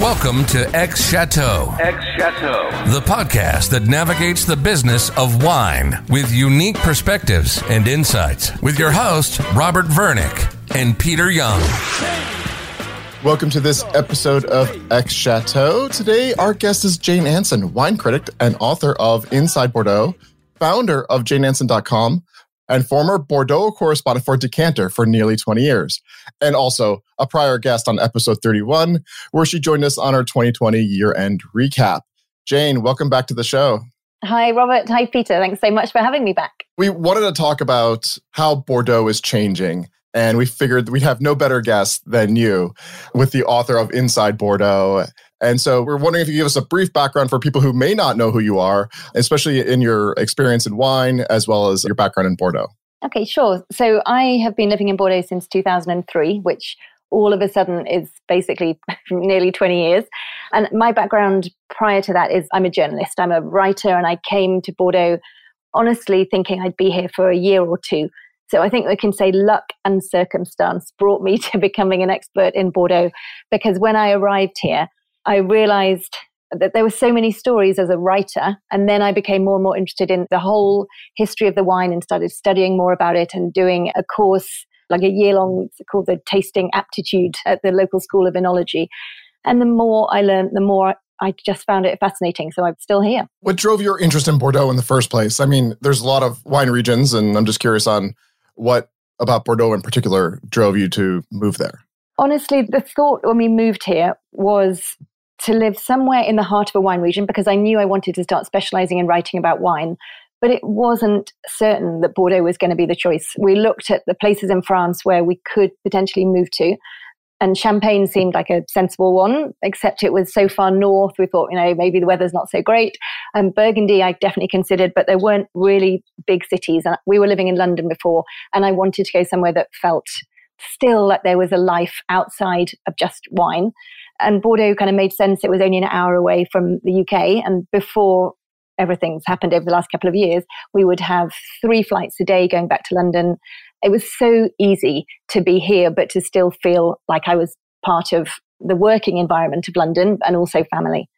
Welcome to Ex Chateau. Ex Chateau. The podcast that navigates the business of wine with unique perspectives and insights with your hosts, Robert Vernick and Peter Young. Welcome to this episode of Ex Chateau. Today, our guest is Jane Anson, wine critic and author of Inside Bordeaux, founder of janeanson.com, and former Bordeaux correspondent for Decanter for nearly 20 years, and also a prior guest on episode 31, where she joined us on our 2020 year end recap. Jane, welcome back to the show. Hi, Robert. Hi, Peter. Thanks so much for having me back. We wanted to talk about how Bordeaux is changing. And we figured we'd have no better guest than you with the author of Inside Bordeaux. And so we're wondering if you give us a brief background for people who may not know who you are, especially in your experience in wine as well as your background in Bordeaux. Okay, sure. So I have been living in Bordeaux since 2003, which all of a sudden is basically nearly 20 years. And my background prior to that is I'm a journalist, I'm a writer, and I came to Bordeaux honestly thinking I'd be here for a year or two. So I think we can say luck and circumstance brought me to becoming an expert in Bordeaux because when I arrived here, I realized that there were so many stories as a writer. And then I became more and more interested in the whole history of the wine and started studying more about it and doing a course, like a year long, called the Tasting Aptitude at the local School of Enology. And the more I learned, the more I just found it fascinating. So I'm still here. What drove your interest in Bordeaux in the first place? I mean, there's a lot of wine regions, and I'm just curious on what about Bordeaux in particular drove you to move there. Honestly, the thought when we moved here was to live somewhere in the heart of a wine region because I knew I wanted to start specializing in writing about wine. But it wasn't certain that Bordeaux was going to be the choice. We looked at the places in France where we could potentially move to. And Champagne seemed like a sensible one, except it was so far north. We thought, you know, maybe the weather's not so great. And Burgundy, I definitely considered, but there weren't really big cities. And we were living in London before, and I wanted to go somewhere that felt still like there was a life outside of just wine. And Bordeaux kind of made sense. It was only an hour away from the UK. And before everything's happened over the last couple of years, we would have three flights a day going back to London. It was so easy to be here, but to still feel like I was part of the working environment of London and also family.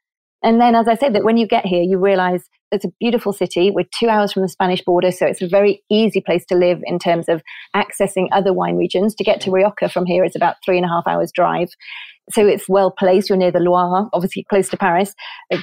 And then, as I said, that when you get here, you realize it's a beautiful city. We're two hours from the Spanish border, so it's a very easy place to live in terms of accessing other wine regions. To get to mm. Rioja from here is about three and a half hours drive. So it's well placed. You're near the Loire, obviously close to Paris,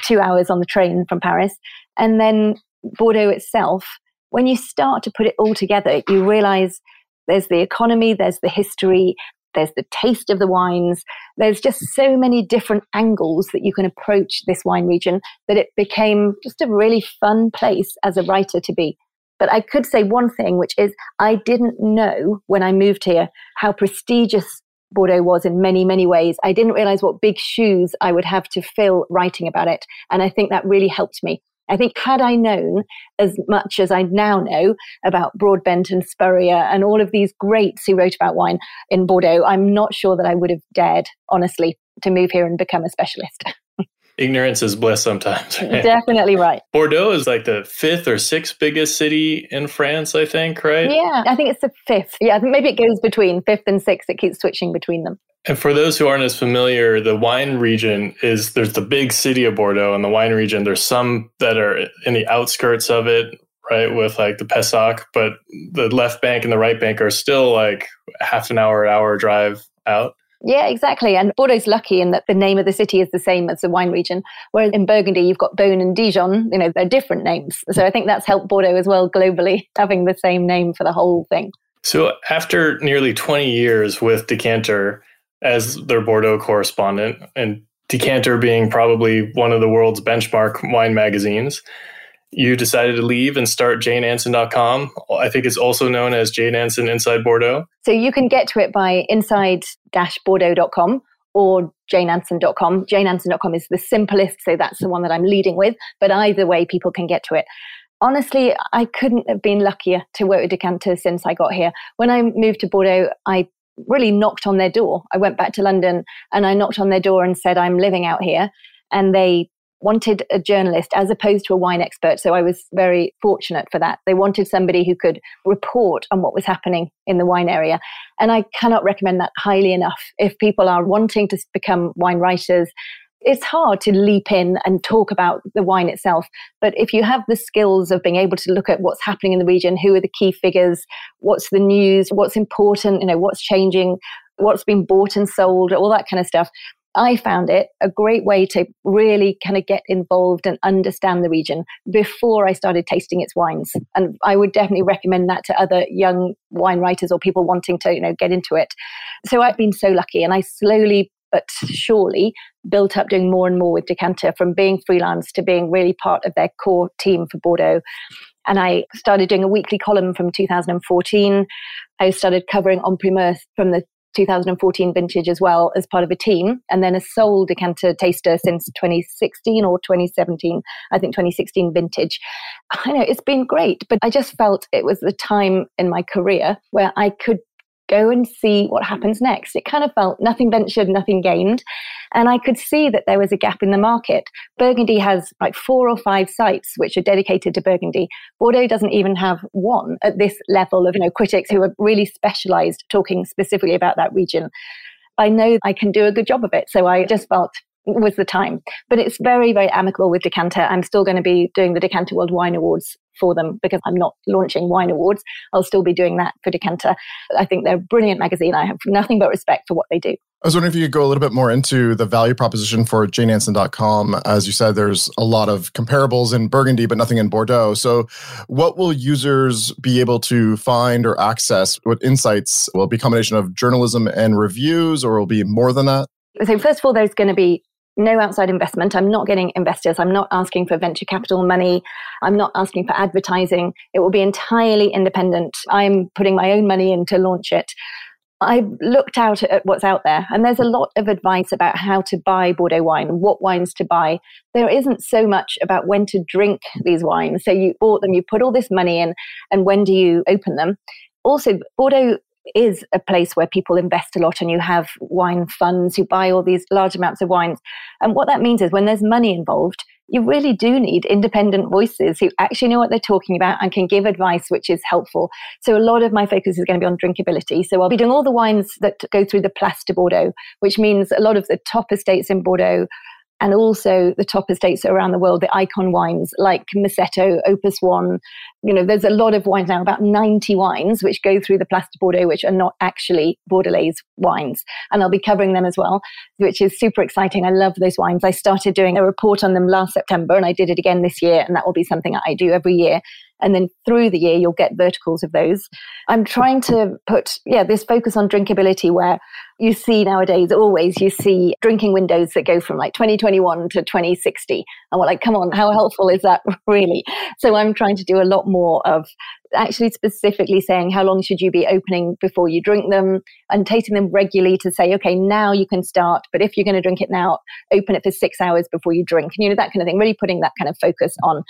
two hours on the train from Paris. And then Bordeaux itself, when you start to put it all together, you realize there's the economy, there's the history, there's the taste of the wines. There's just so many different angles that you can approach this wine region that it became just a really fun place as a writer to be. But I could say one thing, which is I didn't know when I moved here how prestigious Bordeaux was in many, many ways. I didn't realize what big shoes I would have to fill writing about it. And I think that really helped me. I think had I known as much as I now know about Broadbent and Spurrier and all of these greats who wrote about wine in Bordeaux, I'm not sure that I would have dared, honestly, to move here and become a specialist. Ignorance is bliss sometimes. Definitely right. Bordeaux is like the fifth or sixth biggest city in France, I think, right? Yeah, I think it's the fifth. Yeah, maybe it goes between fifth and sixth. It keeps switching between them. And for those who aren't as familiar, the wine region is there's the big city of Bordeaux and the wine region. There's some that are in the outskirts of it, right, with like the Pessac, but the left bank and the right bank are still like half an hour, hour drive out. Yeah, exactly. And Bordeaux's lucky in that the name of the city is the same as the wine region. Whereas in Burgundy, you've got Beaune and Dijon, you know, they're different names. So I think that's helped Bordeaux as well globally, having the same name for the whole thing. So after nearly 20 years with Decanter, as their Bordeaux correspondent, and Decanter being probably one of the world's benchmark wine magazines. You decided to leave and start janeanson.com. I think it's also known as Jane Anson Inside Bordeaux. So you can get to it by inside-bordeaux.com or janeanson.com. Janeanson.com is the simplest, so that's the one that I'm leading with. But either way, people can get to it. Honestly, I couldn't have been luckier to work with Decanter since I got here. When I moved to Bordeaux, I really knocked on their door. I went back to London and I knocked on their door and said, I'm living out here. And they wanted a journalist as opposed to a wine expert. So I was very fortunate for that. They wanted somebody who could report on what was happening in the wine area. And I cannot recommend that highly enough. If people are wanting to become wine writers, it's hard to leap in and talk about the wine itself. But if you have the skills of being able to look at what's happening in the region, who are the key figures, what's the news, what's important, you know, what's changing, what's been bought and sold, all that kind of stuff. I found it a great way to really kind of get involved and understand the region before I started tasting its wines. And I would definitely recommend that to other young wine writers or people wanting to, you know, get into it. So I've been so lucky and I slowly but surely built up doing more and more with Decanter from being freelance to being really part of their core team for Bordeaux. And I started doing a weekly column from 2014. I started covering En Primeur from the 2014 vintage as well as part of a team, and then a sole decanter taster since 2016 or 2017, I think 2016 vintage. I know it's been great, but I just felt it was the time in my career where I could go and see what happens next. It kind of felt nothing ventured, nothing gained. And I could see that there was a gap in the market. Burgundy has like four or five sites which are dedicated to Burgundy. Bordeaux doesn't even have one at this level of, you know, critics who are really specialized talking specifically about that region. I know I can do a good job of it. So I just felt was the time. But it's very, very amicable with Decanter. I'm still going to be doing the Decanter World Wine Awards for them because I'm not launching wine awards. I'll still be doing that for Decanter. I think they're a brilliant magazine. I have nothing but respect for what they do. I was wondering if you could go a little bit more into the value proposition for janeanson.com. As you said, there's a lot of comparables in Burgundy, but nothing in Bordeaux. So, what will users be able to find or access? What insights will be a combination of journalism and reviews, or will be more than that? So, first of all, there's going to be no outside investment. I'm not getting investors. I'm not asking for venture capital money. I'm not asking for advertising. It will be entirely independent. I'm putting my own money in to launch it. I've looked out at what's out there, and there's a lot of advice about how to buy Bordeaux wine, what wines to buy. There isn't so much about when to drink these wines. So you bought them, you put all this money in, and when do you open them? Also, Bordeaux is a place where people invest a lot and you have wine funds who buy all these large amounts of wines. And what that means is when there's money involved, you really do need independent voices who actually know what they're talking about and can give advice which is helpful. So a lot of my focus is going to be on drinkability. So I'll be doing all the wines that go through the Place de Bordeaux, which means a lot of the top estates in Bordeaux and also the top estates around the world, the icon wines like Masseto, Opus One. You know, there's a lot of wines now, about 90 wines, which go through the Place de Bordeaux, which are not actually Bordelais wines. And I'll be covering them as well, which is super exciting. I love those wines. I started doing a report on them last September and I did it again this year. And that will be something I do every year. And then through the year, you'll get verticals of those. I'm trying to put, yeah, this focus on drinkability where you see nowadays always you see drinking windows that go from like 2021 to 2060 and we're like come on how helpful is that really? So i'm trying to do a lot more of actually specifically saying how long should you be opening before you drink them? And tasting them regularly to say okay now you can start but if you're going to drink it now open it for six hours before you drink. And, you know that kind of thing really putting that kind of focus on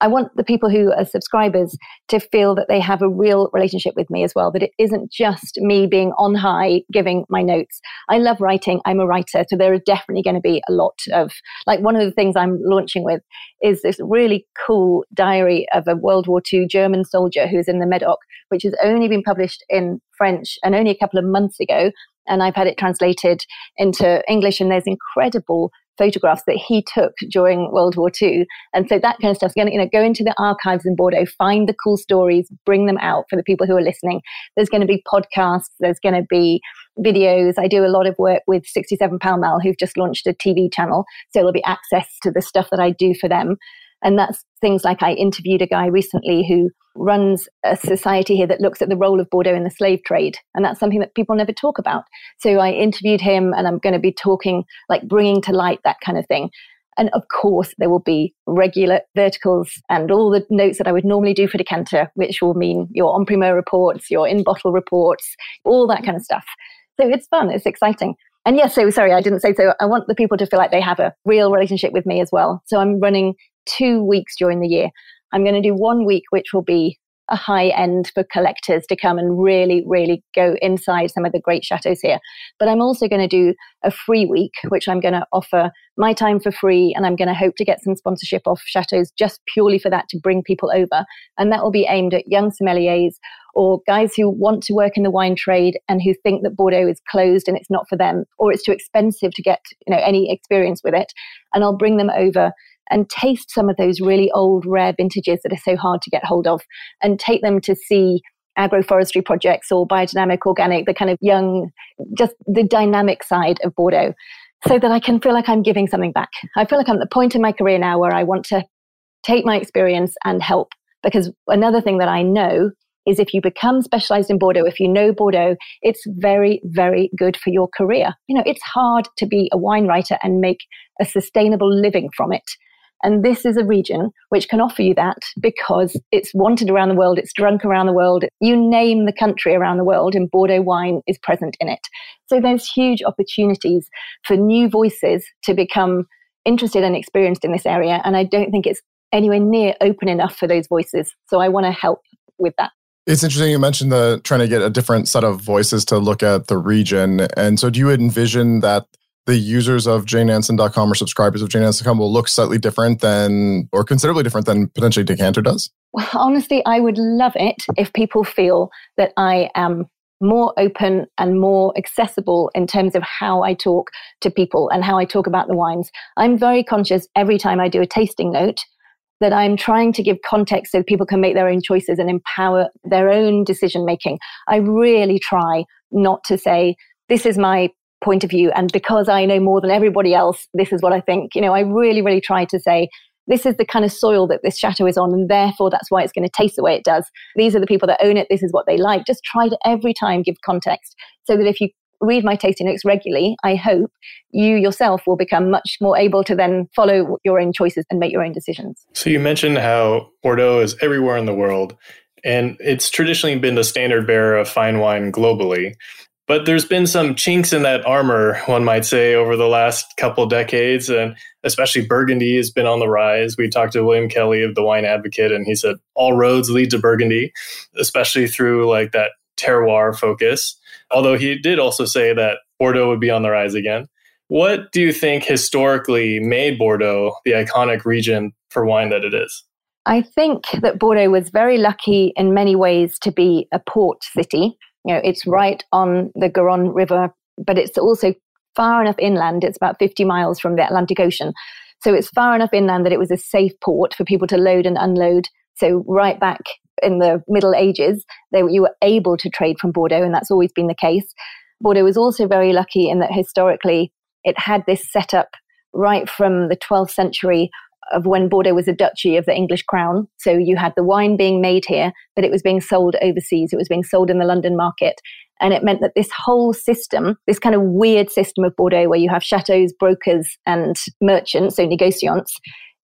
I want the people who are subscribers to feel that they have a real relationship with me as well, that it isn't just me being on high giving my notes. I love writing. I'm a writer. So there are definitely going to be a lot of, like, one of the things I'm launching with is this really cool diary of a World War II German soldier who's in the Medoc, which has only been published in French and only a couple of months ago. And I've had it translated into English, and there's incredible photographs that he took during World War II. And so that kind of stuff to you know, go into the archives in Bordeaux, find the cool stories, bring them out for the people who are listening. There's going to be podcasts, there's going to be videos. I do a lot of work with 67 Pall Mall, who've just launched a TV channel. So there'll be access to the stuff that I do for them. And that's things like I interviewed a guy recently who runs a society here that looks at the role of Bordeaux in the slave trade. And that's something that people never talk about. So I interviewed him and I'm going to be talking, like bringing to light that kind of thing. And of course, there will be regular verticals and all the notes that I would normally do for Decanter, which will mean your en primeur reports, your in bottle reports, all that kind of stuff. So it's fun, it's exciting. And yes, so sorry, I didn't say so. I want the people to feel like they have a real relationship with me as well. So I'm running two weeks during the year. I'm going to do one week, which will be a high end for collectors to come and really, really go inside some of the great chateaus here. But I'm also going to do a free week, which I'm going to offer my time for free. And I'm going to hope to get some sponsorship off chateaus just purely for that to bring people over. And that will be aimed at young sommeliers or guys who want to work in the wine trade and who think that Bordeaux is closed and it's not for them or it's too expensive to get you know any experience with it and I'll bring them over and taste some of those really old rare vintages that are so hard to get hold of and take them to see agroforestry projects or biodynamic organic the kind of young just the dynamic side of Bordeaux so that I can feel like I'm giving something back. I feel like I'm at the point in my career now where I want to take my experience and help because another thing that I know is if you become specialized in Bordeaux, if you know Bordeaux, it's very, very good for your career. You know, it's hard to be a wine writer and make a sustainable living from it. And this is a region which can offer you that because it's wanted around the world, it's drunk around the world. You name the country around the world, and Bordeaux wine is present in it. So there's huge opportunities for new voices to become interested and experienced in this area. And I don't think it's anywhere near open enough for those voices. So I want to help with that. It's interesting you mentioned the trying to get a different set of voices to look at the region. And so do you envision that the users of janeanson.com or subscribers of janeanson.com will look slightly different than or considerably different than potentially Decanter does? Well, honestly, I would love it if people feel that I am more open and more accessible in terms of how I talk to people and how I talk about the wines. I'm very conscious every time I do a tasting note that I'm trying to give context so people can make their own choices and empower their own decision making. I really try not to say, this is my point of view, and because I know more than everybody else, this is what I think. You know, I really, really try to say, this is the kind of soil that this chateau is on, and therefore that's why it's going to taste the way it does. These are the people that own it. This is what they like. Just try to every time give context so that if you read my tasting notes regularly, I hope you yourself will become much more able to then follow your own choices and make your own decisions. So you mentioned how Bordeaux is everywhere in the world, and it's traditionally been the standard bearer of fine wine globally. But there's been some chinks in that armor, one might say, over the last couple decades, and especially Burgundy has been on the rise. We talked to William Kelley of the Wine Advocate, and he said all roads lead to Burgundy, especially through like that terroir focus although he did also say that Bordeaux would be on the rise again. What do you think historically made Bordeaux the iconic region for wine that it is? I think that Bordeaux was very lucky in many ways to be a port city. You know, it's right on the Garonne River, but it's also far enough inland. It's about 50 miles from the Atlantic Ocean. So it's far enough inland that it was a safe port for people to load and unload. So right back in the Middle Ages, they, you were able to trade from Bordeaux, and that's always been the case. Bordeaux was also very lucky in that historically it had this setup right from the 12th century of when Bordeaux was a duchy of the English crown. So you had the wine being made here, but it was being sold overseas. It was being sold in the London market. And it meant that this whole system, this kind of weird system of Bordeaux, where you have chateaus, brokers, and merchants, so negociants,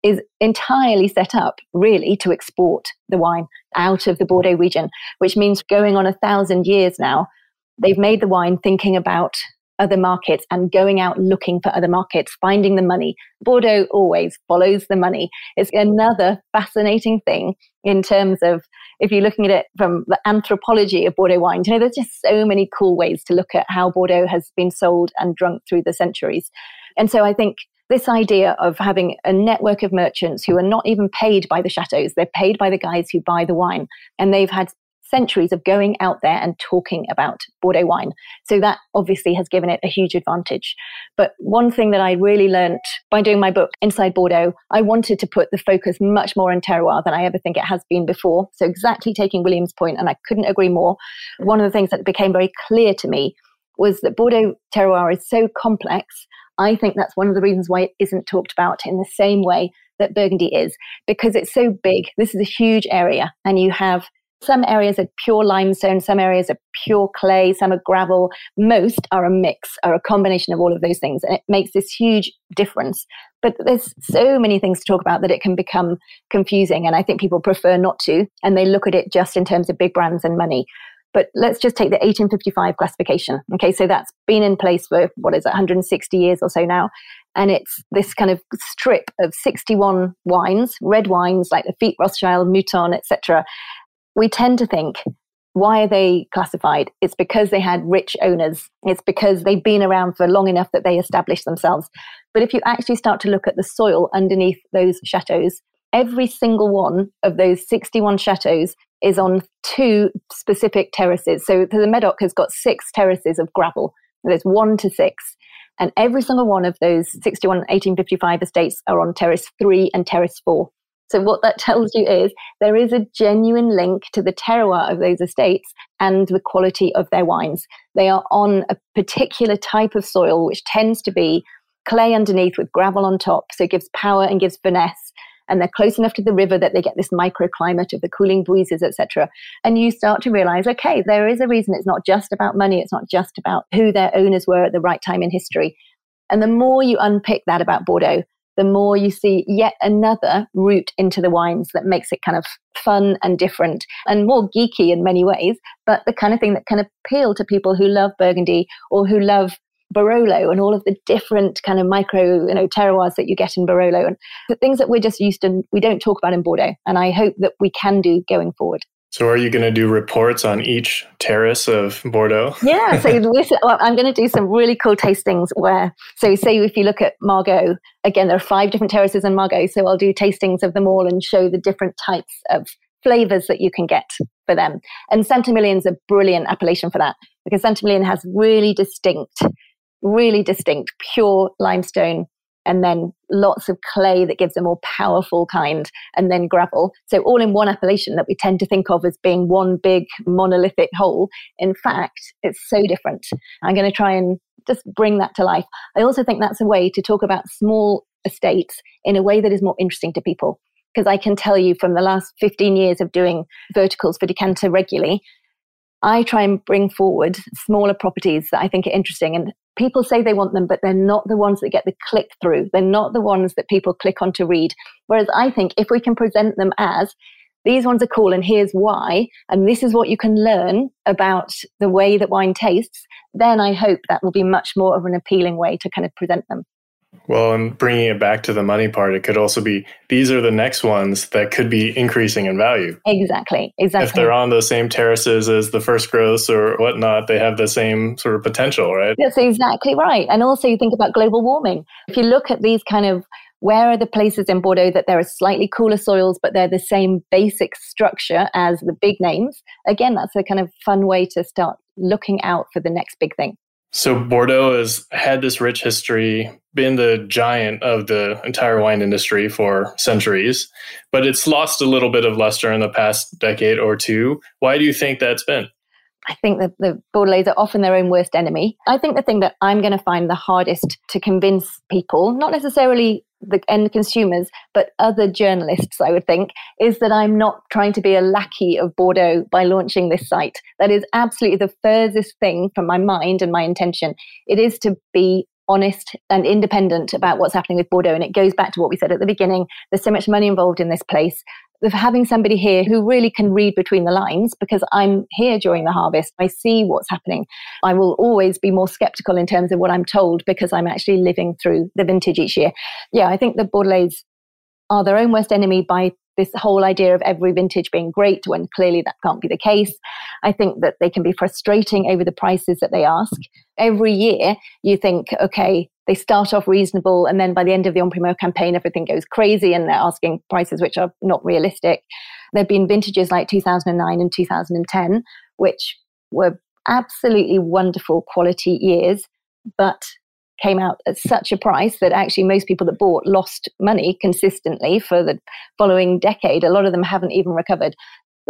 is entirely set up really to export the wine out of the Bordeaux region, which means going on a thousand years now, they've made the wine thinking about other markets and going out looking for other markets, finding the money. Bordeaux always follows the money. It's another fascinating thing in terms of if you're looking at it from the anthropology of Bordeaux wine, you know, there's just so many cool ways to look at how Bordeaux has been sold and drunk through the centuries. And so I think this idea of having a network of merchants who are not even paid by the chateaus, they're paid by the guys who buy the wine. And they've had centuries of going out there and talking about Bordeaux wine. So that obviously has given it a huge advantage. But one thing that I really learned by doing my book, Inside Bordeaux, I wanted to put the focus much more on terroir than I ever think it has been before. So exactly taking William's point, and I couldn't agree more. One of the things that became very clear to me was that Bordeaux terroir is so complex I think that's one of the reasons why it isn't talked about in the same way that Burgundy is, because it's so big. This is a huge area, and you have some areas are pure limestone, some areas are pure clay, some are gravel. Most are a mix, are a combination of all of those things. And it makes this huge difference. But there's so many things to talk about that it can become confusing. And I think people prefer not to. And they look at it just in terms of big brands and money. But let's just take the 1855 classification. Okay, so that's been in place for what is it, 160 years or so now. And it's this kind of strip of 61 wines, red wines like Lafite, Rothschild, Mouton, etc. we tend to think, why are they classified? It's because they had rich owners. It's because they've been around for long enough that they established themselves. But if you actually start to look at the soil underneath those chateaus, every single one of those 61 chateaus is on two specific terraces. So the Medoc has got six terraces of gravel. There's one to six. And every single one of those 61 1855 estates are on terrace three and terrace four. So, what that tells you is there is a genuine link to the terroir of those estates and the quality of their wines. They are on a particular type of soil, which tends to be clay underneath with gravel on top. So, it gives power and gives finesse and they're close enough to the river that they get this microclimate of the cooling breezes, etc. And you start to realize, okay, there is a reason it's not just about money, it's not just about who their owners were at the right time in history. And the more you unpick that about Bordeaux, the more you see yet another route into the wines that makes it kind of fun and different and more geeky in many ways, but the kind of thing that can appeal to people who love Burgundy or who love Barolo and all of the different kind of micro, you know, terroirs that you get in Barolo and the things that we're just used to, we don't talk about in Bordeaux. And I hope that we can do going forward. So, are you going to do reports on each terrace of Bordeaux? Yeah. So, well, I'm going to do some really cool tastings where, so say if you look at Margaux, again, there are five different terraces in Margaux. So, I'll do tastings of them all and show the different types of flavors that you can get for them. And Saint Emilion's a brilliant appellation for that because Saint Emilion has really distinct really distinct, pure limestone, and then lots of clay that gives a more powerful kind, and then gravel. So, all in one appellation that we tend to think of as being one big monolithic whole. In fact, it's so different. I'm going to try and just bring that to life. I also think that's a way to talk about small estates in a way that is more interesting to people. Because I can tell you from the last 15 years of doing verticals for Decanter regularly, I try and bring forward smaller properties that I think are interesting. And people say they want them, but they're not the ones that get the click through. They're not the ones that people click on to read. Whereas I think if we can present them as these ones are cool and here's why, and this is what you can learn about the way that wine tastes, then I hope that will be much more of an appealing way to kind of present them. Well, and bringing it back to the money part, it could also be these are the next ones that could be increasing in value. Exactly. Exactly. If they're on the same terraces as the first growths or whatnot, they have the same sort of potential, right? That's exactly right. And also, you think about global warming. If you look at these kind of where are the places in Bordeaux that there are slightly cooler soils, but they're the same basic structure as the big names? Again, that's a kind of fun way to start looking out for the next big thing. So Bordeaux has had this rich history, been the giant of the entire wine industry for centuries, but it's lost a little bit of luster in the past decade or two. Why do you think that's been? I think that the Bordelais are often their own worst enemy. I think the thing that I'm going to find the hardest to convince people, not necessarily the end consumers, but other journalists, I would think, is that I'm not trying to be a lackey of Bordeaux by launching this site. That is absolutely the furthest thing from my mind and my intention. It is to be honest and independent about what's happening with Bordeaux. And it goes back to what we said at the beginning. There's so much money involved in this place of having somebody here who really can read between the lines because I'm here during the harvest. I see what's happening. I will always be more skeptical in terms of what I'm told because I'm actually living through the vintage each year. Yeah, I think the Bordelais are their own worst enemy by this whole idea of every vintage being great when clearly that can't be the case. I think that they can be frustrating over the prices that they ask. Every year, you think, okay, they start off reasonable, and then by the end of the En Primeur campaign, everything goes crazy and they're asking prices which are not realistic. There have been vintages like 2009 and 2010, which were absolutely wonderful quality years, but came out at such a price that actually most people that bought lost money consistently for the following decade. A lot of them haven't even recovered.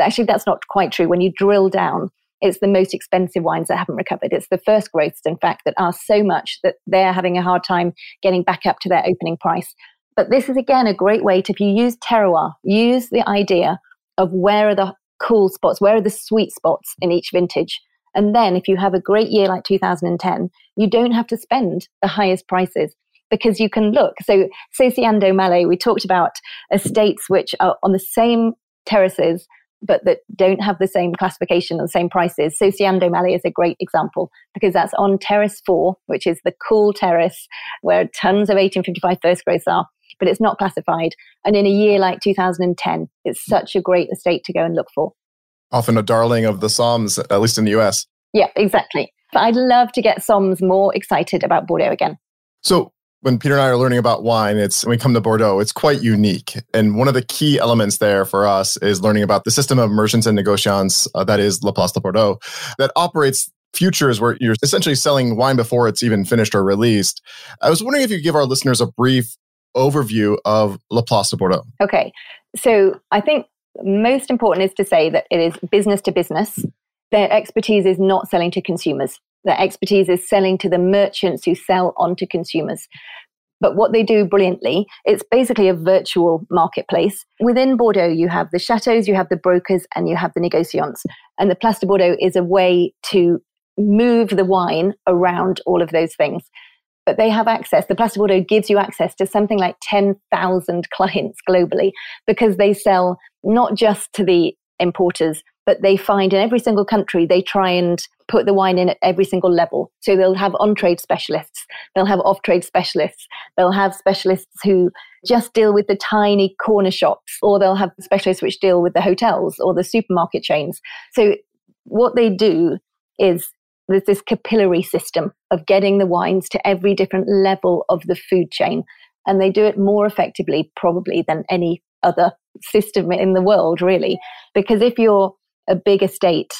Actually, that's not quite true. When you drill down, it's the most expensive wines that haven't recovered. It's the first growths, in fact, that are so much that they're having a hard time getting back up to their opening price. But this is again a great way to, if you use terroir, use the idea of where are the cool spots, where are the sweet spots in each vintage. And then if you have a great year like 2010, you don't have to spend the highest prices because you can look. So, Sociando Mallet, we talked about estates which are on the same terraces but that don't have the same classification and the same prices. Sociando Mallet is a great example because that's on Terrace 4, which is the cool terrace where tons of 1855 first growths are, but it's not classified. And in a year like 2010, it's such a great estate to go and look for. Often a darling of the Somms, at least in the US. Yeah, exactly. But I'd love to get Somms more excited about Bordeaux again. So when Peter and I are learning about wine, it's when we come to Bordeaux, it's quite unique. And one of the key elements there for us is learning about the system of merchants and negociants uh, that is La Place de Bordeaux that operates futures where you're essentially selling wine before it's even finished or released. I was wondering if you could give our listeners a brief overview of La Place de Bordeaux. Okay. So I think most important is to say that it is business to business. Their expertise is not selling to consumers. Their expertise is selling to the merchants who sell on to consumers. But what they do brilliantly, it's basically a virtual marketplace. Within Bordeaux, you have the chateaus, you have the brokers, and you have the negociants. And the Place de Bordeaux is a way to move the wine around all of those things. But they have access, the de Bordeaux gives you access to something like 10,000 clients globally because they sell not just to the importers, but they find in every single country they try and put the wine in at every single level. So they'll have on trade specialists, they'll have off trade specialists, they'll have specialists who just deal with the tiny corner shops, or they'll have specialists which deal with the hotels or the supermarket chains. So what they do is there's this capillary system of getting the wines to every different level of the food chain. And they do it more effectively, probably, than any other system in the world, really. Because if you're a big estate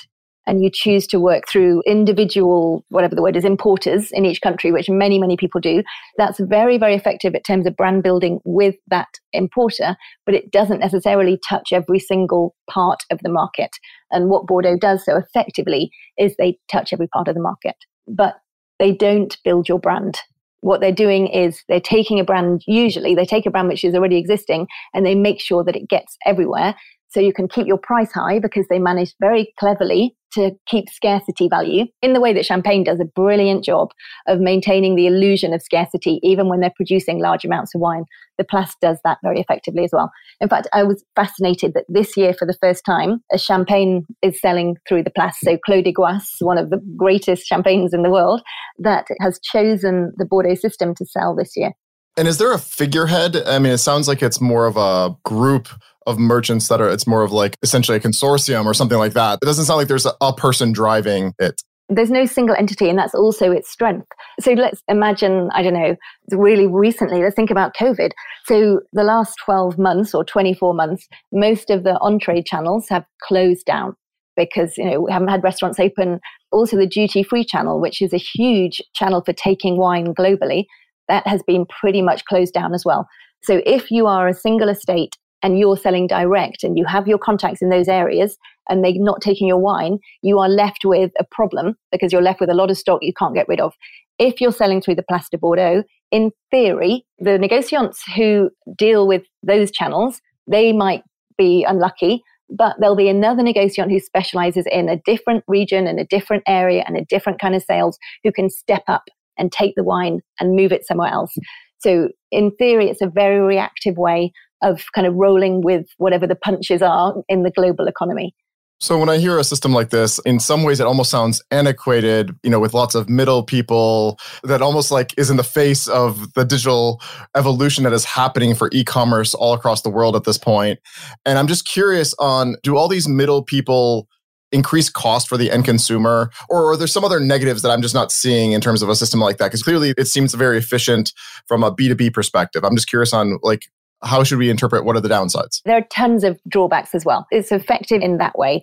and you choose to work through individual, whatever the word is, importers in each country, which many, many people do, that's very, very effective in terms of brand building with that importer, but it doesn't necessarily touch every single part of the market. And what Bordeaux does so effectively is they touch every part of the market, but they don't build your brand. What they're doing is they're taking a brand, usually, they take a brand which is already existing and they make sure that it gets everywhere so you can keep your price high because they manage very cleverly to keep scarcity value in the way that champagne does a brilliant job of maintaining the illusion of scarcity even when they're producing large amounts of wine. The place does that very effectively as well. In fact i was fascinated that this year for the first time a champagne is selling through the place. So clos des Goisses one of the greatest champagnes in the world that has chosen the bordeaux system to sell this year. And is there a figurehead? I mean, it sounds like it's more of a group of merchants that are, it's more of like essentially a consortium or something like that. It doesn't sound like there's a, a person driving it. There's no single entity, and that's also its strength. So let's imagine, I don't know, really recently, let's think about COVID. So the last 12 months or 24 months, most of the on trade channels have closed down because you know we haven't had restaurants open also the duty free channel which is a huge channel for taking wine globally that has been pretty much closed down as well. So if you are a single estate and you're selling direct and you have your contacts in those areas and they're not taking your wine, you are left with a problem because you're left with a lot of stock you can't get rid of. If you're selling through the Place de Bordeaux, in theory, the negociants who deal with those channels, they might be unlucky, but there'll be another negociant who specializes in a different region and a different area and a different kind of sales who can step up and take the wine and move it somewhere else. So, in theory, it's a very reactive way of kind of rolling with whatever the punches are in the global economy. So when I hear a system like this, in some ways it almost sounds antiquated, you know, with lots of middle people that almost like is in the face of the digital evolution that is happening for e-commerce all across the world at this point. And I'm just curious on do all these middle people increase cost for the end consumer or are there some other negatives that i'm just not seeing in terms of a system like that because clearly it seems very efficient from a b2b perspective i'm just curious on like how should we interpret what are the downsides there are tons of drawbacks as well it's effective in that way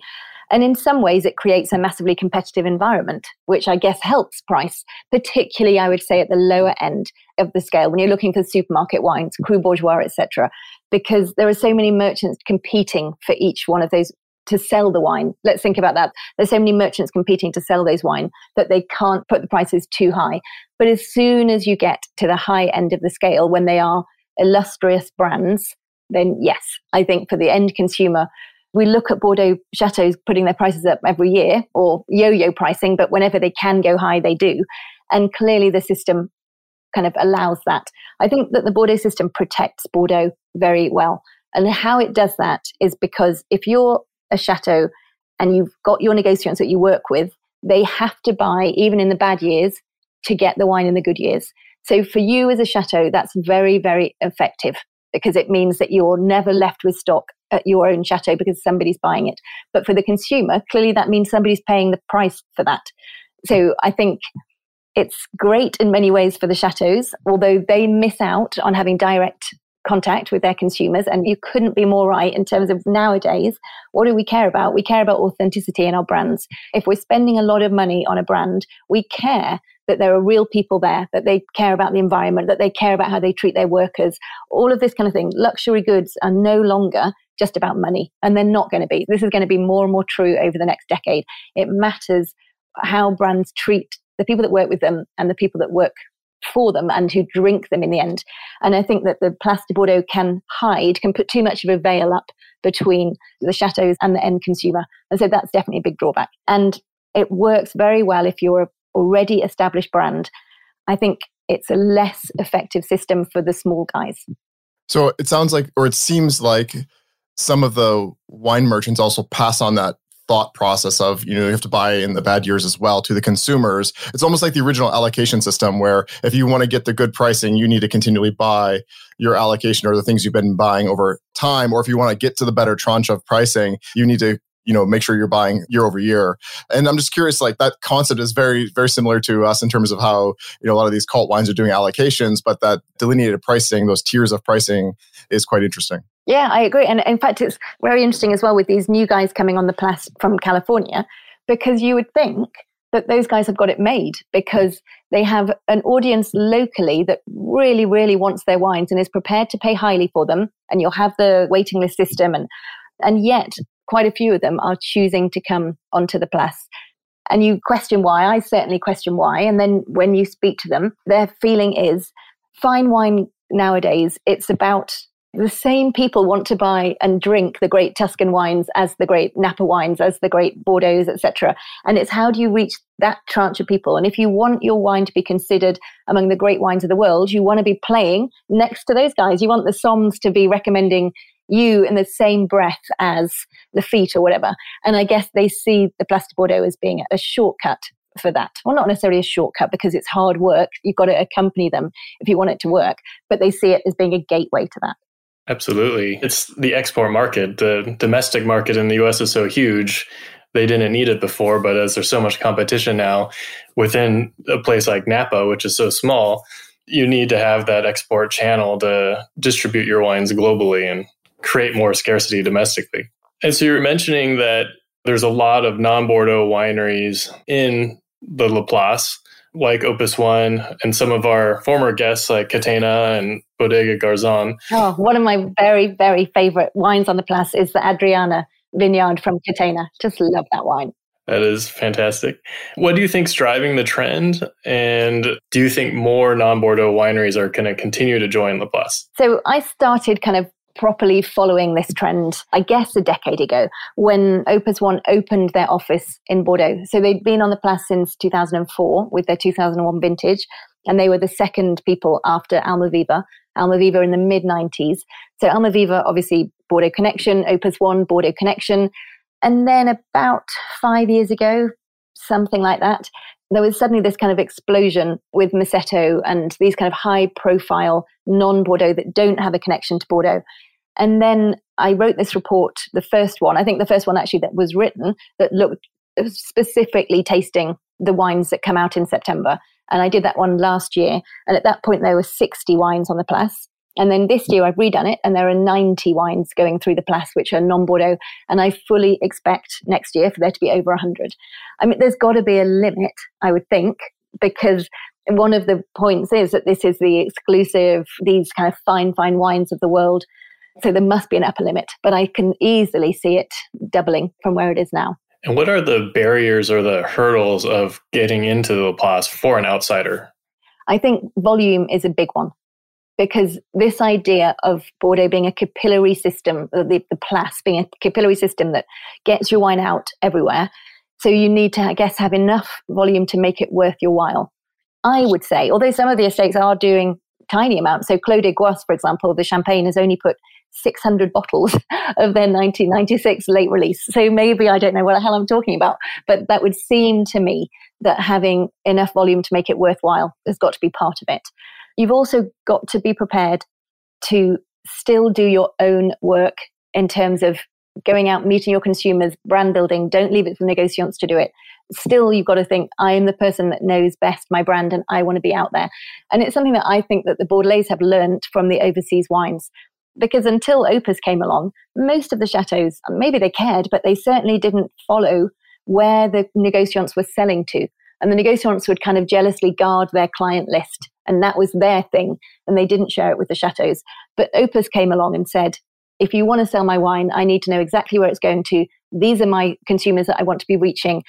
and in some ways, it creates a massively competitive environment, which I guess helps price, particularly, I would say, at the lower end of the scale when you're looking for supermarket wines, Cru Bourgeois, etc., because there are so many merchants competing for each one of those to sell the wine. Let's think about that. There's so many merchants competing to sell those wine that they can't put the prices too high. But as soon as you get to the high end of the scale, when they are illustrious brands, then yes, I think for the end consumer, we look at Bordeaux chateaus putting their prices up every year or yo yo pricing, but whenever they can go high, they do. And clearly the system kind of allows that. I think that the Bordeaux system protects Bordeaux very well. And how it does that is because if you're a chateau and you've got your negociants that you work with, they have to buy, even in the bad years, to get the wine in the good years. So for you as a chateau, that's very, very effective because it means that you're never left with stock at your own chateau because somebody's buying it. But for the consumer, clearly that means somebody's paying the price for that. So I think it's great in many ways for the chateaus, although they miss out on having direct contact with their consumers. And you couldn't be more right in terms of nowadays, what do we care about? We care about authenticity in our brands. If we're spending a lot of money on a brand, we care that there are real people there, that they care about the environment, that they care about how they treat their workers, all of this kind of thing. Luxury goods are no longer just about money, and they're not going to be. This is going to be more and more true over the next decade. It matters how brands treat the people that work with them and the people that work for them and who drink them in the end. And I think that the Place de Bordeaux can hide, can put too much of a veil up between the chateaus and the end consumer. And so that's definitely a big drawback. And it works very well if you're already established brand. I think it's a less effective system for the small guys. So it sounds like, or it seems like, some of the wine merchants also pass on that thought process of you know you have to buy in the bad years as well to the consumers it's almost like the original allocation system where if you want to get the good pricing you need to continually buy your allocation or the things you've been buying over time or if you want to get to the better tranche of pricing you need to you know make sure you're buying year over year and i'm just curious like that concept is very very similar to us in terms of how you know a lot of these cult wines are doing allocations but that delineated pricing those tiers of pricing is quite interesting yeah, I agree. And in fact, it's very interesting as well with these new guys coming on the Place from California, because you would think that those guys have got it made because they have an audience locally that really, really wants their wines and is prepared to pay highly for them. And you'll have the waiting list system. And, and yet, quite a few of them are choosing to come onto the. And you question why. I certainly question why. And then when you speak to them, their feeling is fine wine nowadays, it's about the same people want to buy and drink the great Tuscan wines as the great Napa wines, as the great Bordeaux, etc. And it's how do you reach that tranche of people? And if you want your wine to be considered among the great wines of the world, you want to be playing next to those guys. You want the Somms to be recommending you in the same breath as Lafite or whatever. And I guess they see the Place de Bordeaux as being a shortcut for that. Well, not necessarily a shortcut because it's hard work. You've got to accompany them if you want it to work, but they see it as being a gateway to that. Absolutely. It's the export market. The domestic market in the US is so huge. They didn't need it before, but as there's so much competition now within a place like Napa, which is so small, you need to have that export channel to distribute your wines globally and create more scarcity domestically. And so you're mentioning that there's a lot of non Bordeaux wineries in the La Place like Opus One and some of our former guests like Catena and Bodega Garzon. Oh, one of my very, very favorite wines on the Place is the Adriana vineyard from Catena. Just love that wine. That is fantastic. What do you think's driving the trend? And do you think more non Bordeaux wineries are going to continue to join La Place? So I started kind of properly following this trend, I guess, a decade ago when Opus One opened their office in Bordeaux. So they'd been on the Place since 2004 with their 2001 vintage, and they were the second people after Almaviva. Almaviva in the mid 90s. So Almaviva, obviously, Bordeaux Connection, Opus One, Bordeaux Connection. And then about five years ago, something like that, there was suddenly this kind of explosion with Masseto and these kind of high profile non Bordeaux that don't have a connection to Bordeaux. And then I wrote this report, the first one, I think the first one actually that was written that looked specifically tasting the wines that come out in September. And I did that one last year. And at that point, there were 60 wines on the Place. And then this year I've redone it and there are 90 wines going through the Place, which are non Bordeaux. And I fully expect next year for there to be over 100. I mean, there's got to be a limit, I would think, because one of the points is that this is the exclusive, these kind of fine, fine wines of the world. So there must be an upper limit, but I can easily see it doubling from where it is now. And what are the barriers or the hurdles of getting into the Place for an outsider? I think volume is a big one because this idea of Bordeaux being a capillary system, the, the Place being a capillary system that gets your wine out everywhere. So you need to, I guess, have enough volume to make it worth your while. I would say, although some of the estates are doing tiny amounts. So Clos des Goisses, for example, the champagne has only put 600 bottles of their 1996 late release. So maybe I don't know what the hell I'm talking about, but that would seem to me that having enough volume to make it worthwhile has got to be part of it. You've also got to be prepared to still do your own work in terms of going out, meeting your consumers, brand building. Don't leave it for negotiants to do it. Still, you've got to think, I am the person that knows best my brand and I want to be out there. And it's something that I think that the Bordelais have learned from the overseas wines. Because until Opus came along, most of the chateaus, maybe they cared, but they certainly didn't follow where the negociants were selling to. And the negociants would kind of jealously guard their client list. And that was their thing. And they didn't share it with the chateaus. But Opus came along and said, if you want to sell my wine, I need to know exactly where it's going to. These are my consumers that I want to be reaching.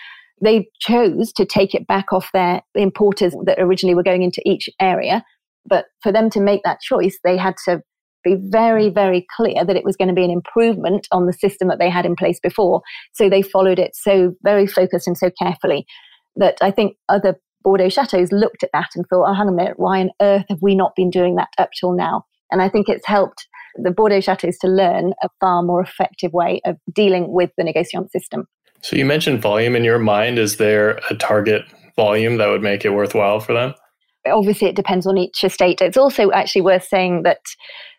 They chose to take it back off their importers that originally were going into each area. But for them to make that choice, they had to be very, mm. very clear that it was going to be an improvement on the system that they had in place before. So they followed it so very focused and so carefully that I think other Bordeaux chateaus looked at that and thought, oh, hang on a minute, why on earth have we not been doing that up till now? And I think it's helped the Bordeaux chateaus to learn a far more effective way of dealing with the negociant system. So you mentioned volume in your mind. Is there a target volume that would make it worthwhile for them? Obviously, it depends on each estate. It's also actually worth saying that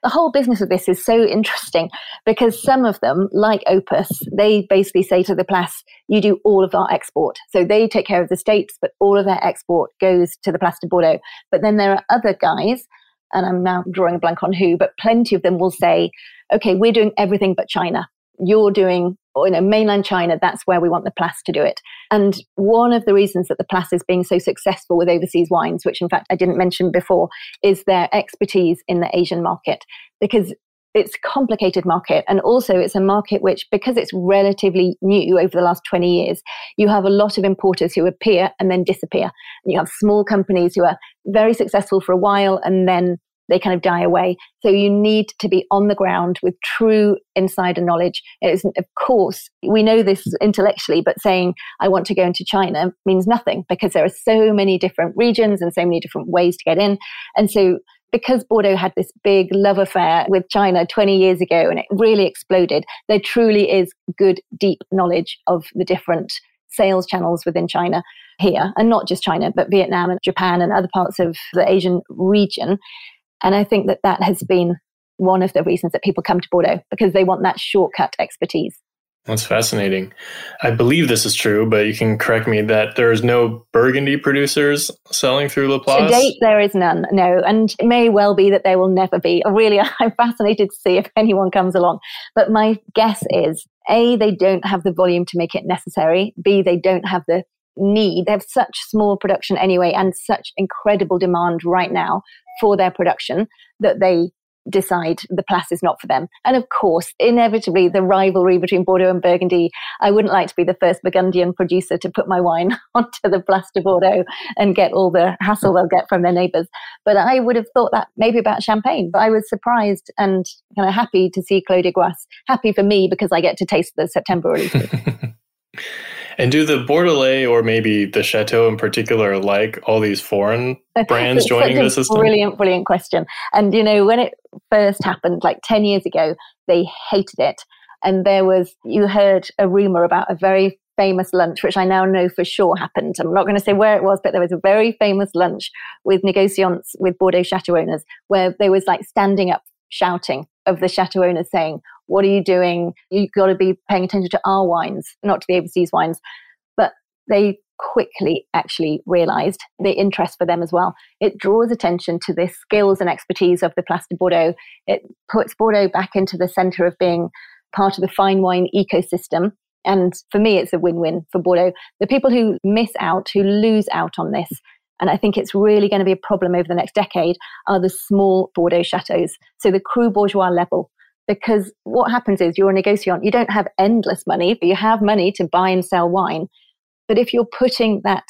the whole business of this is so interesting because some of them, like Opus, they basically say to the Place, you do all of our export. So they take care of the states, but all of their export goes to the Place de Bordeaux. But then there are other guys and I'm now drawing a blank on who, but plenty of them will say, okay, we're doing everything but China. You're doing, you know, mainland China, that's where we want the Place to do it. And one of the reasons that the Place is being so successful with overseas wines, which in fact I didn't mention before, is their expertise in the Asian market. Because it's a complicated market and also it's a market which because it's relatively new over the last 20 years you have a lot of importers who appear and then disappear and you have small companies who are very successful for a while and then they kind of die away. So you need to be on the ground with true insider knowledge. It isn't of course we know this intellectually but saying i want to go into china means nothing because there are so many different regions and so many different ways to get in. And so because Bordeaux had this big love affair with China 20 years ago and it really exploded, there truly is good, deep knowledge of the different sales channels within China here, and not just China, but Vietnam and Japan and other parts of the Asian region. And I think that that has been one of the reasons that people come to Bordeaux because they want that shortcut expertise. That's fascinating. I believe this is true, but you can correct me that there is no Burgundy producers selling through La Place. To date, there is none, no. And it may well be that there will never be. Really, I'm fascinated to see if anyone comes along. But my guess is A, they don't have the volume to make it necessary. B, they don't have the need. They have such small production anyway and such incredible demand right now for their production that they decide the Place is not for them. And of course, inevitably, the rivalry between Bordeaux and Burgundy. I wouldn't like to be the first Burgundian producer to put my wine onto the Place de Bordeaux and get all the hassle they'll get from their neighbours. But I would have thought that maybe about Champagne. But I was surprised and kind of happy to see Clos des Goisses. Happy for me because I get to taste the September releases. And do the Bordelais or maybe the Chateau in particular like all these foreign brands joining the system? Brilliant, brilliant question. And you know, when it first happened, like 10 years ago, they hated it. And there was, you heard a rumor about a very famous lunch, which I now know for sure happened. I'm not going to say where it was, but there was a very famous lunch with negociants with Bordeaux chateau owners where they was like standing up shouting of the chateau owners saying, What are you doing? You've got to be paying attention to our wines, not to the overseas wines. But they quickly actually realized the interest for them as well. It draws attention to the skills and expertise of the Place de Bordeaux. It puts Bordeaux back into the center of being part of the fine wine ecosystem. And for me, it's a win win for Bordeaux. The people who miss out, who lose out on this, and I think it's really going to be a problem over the next decade, are the small Bordeaux chateaux. So the cru bourgeois level. Because what happens is you're a negociant, you don't have endless money, but you have money to buy and sell wine. But if you're putting that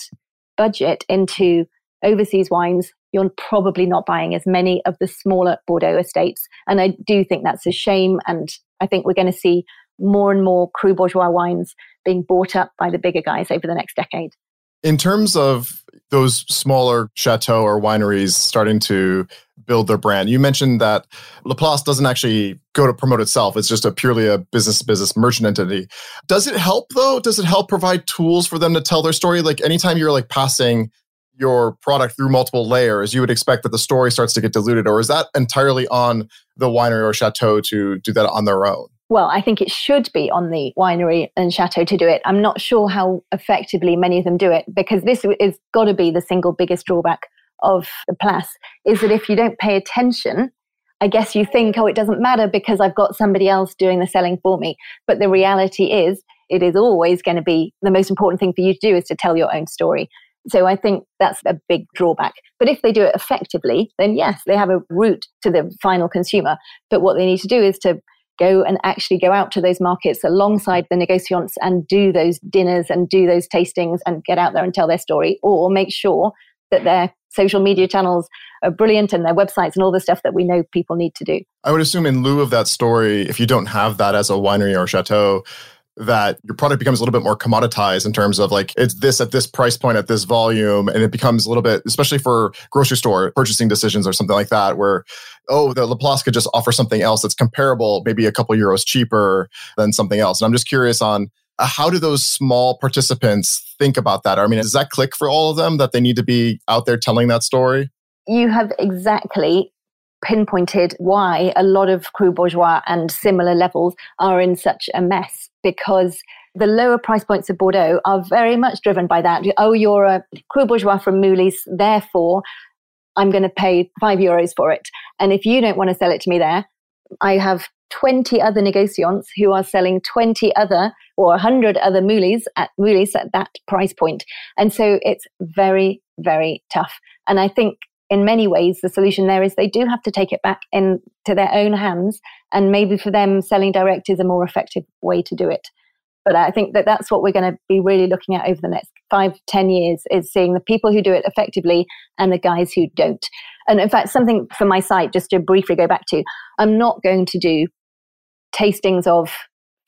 budget into overseas wines, you're probably not buying as many of the smaller Bordeaux estates. And I do think that's a shame. And I think we're going to see more and more cru bourgeois wines being bought up by the bigger guys over the next decade. In terms of those smaller chateau or wineries starting to build their brand, you mentioned that La Place doesn't actually go to promote itself. It's just a purely a business business merchant entity. Does it help though? Does it help provide tools for them to tell their story? Like anytime you're like passing your product through multiple layers, you would expect that the story starts to get diluted, or is that entirely on the winery or chateau to do that on their own? Well, I think it should be on the winery and chateau to do it. I'm not sure how effectively many of them do it because this is got to be the single biggest drawback of the Place is that if you don't pay attention, I guess you think, oh, it doesn't matter because I've got somebody else doing the selling for me. But the reality is, it is always going to be the most important thing for you to do is to tell your own story. So I think that's a big drawback. But if they do it effectively, then yes, they have a route to the final consumer. But what they need to do is to go and actually go out to those markets alongside the negociants and do those dinners and do those tastings and get out there and tell their story or make sure that their social media channels are brilliant and their websites and all the stuff that we know people need to do. I would assume in lieu of that story, if you don't have that as a winery or chateau, that your product becomes a little bit more commoditized in terms of like it's this at this price point at this volume and it becomes a little bit especially for grocery store purchasing decisions or something like that where oh the La Place could just offer something else that's comparable maybe a couple euros cheaper than something else. And i'm just curious on uh, how do those small participants think about that? I mean does that click for all of them that they need to be out there telling that story? You have exactly pinpointed why a lot of Cru Bourgeois and similar levels are in such a mess because the lower price points of Bordeaux are very much driven by that. Oh, you're a Cru Bourgeois from Moulis, therefore I'm going to pay five euros for it. And if you don't want to sell it to me there, I have 20 other negociants who are selling 20 other or 100 other Moulis at Moulis at that price point. And so it's very, very tough. And I think in many ways, the solution there is they do have to take it back into their own hands. And maybe for them, selling direct is a more effective way to do it. But I think that that's what we're going to be really looking at over the next five, ten years is seeing the people who do it effectively and the guys who don't. And in fact, something for my site, just to briefly go back to, I'm not going to do tastings of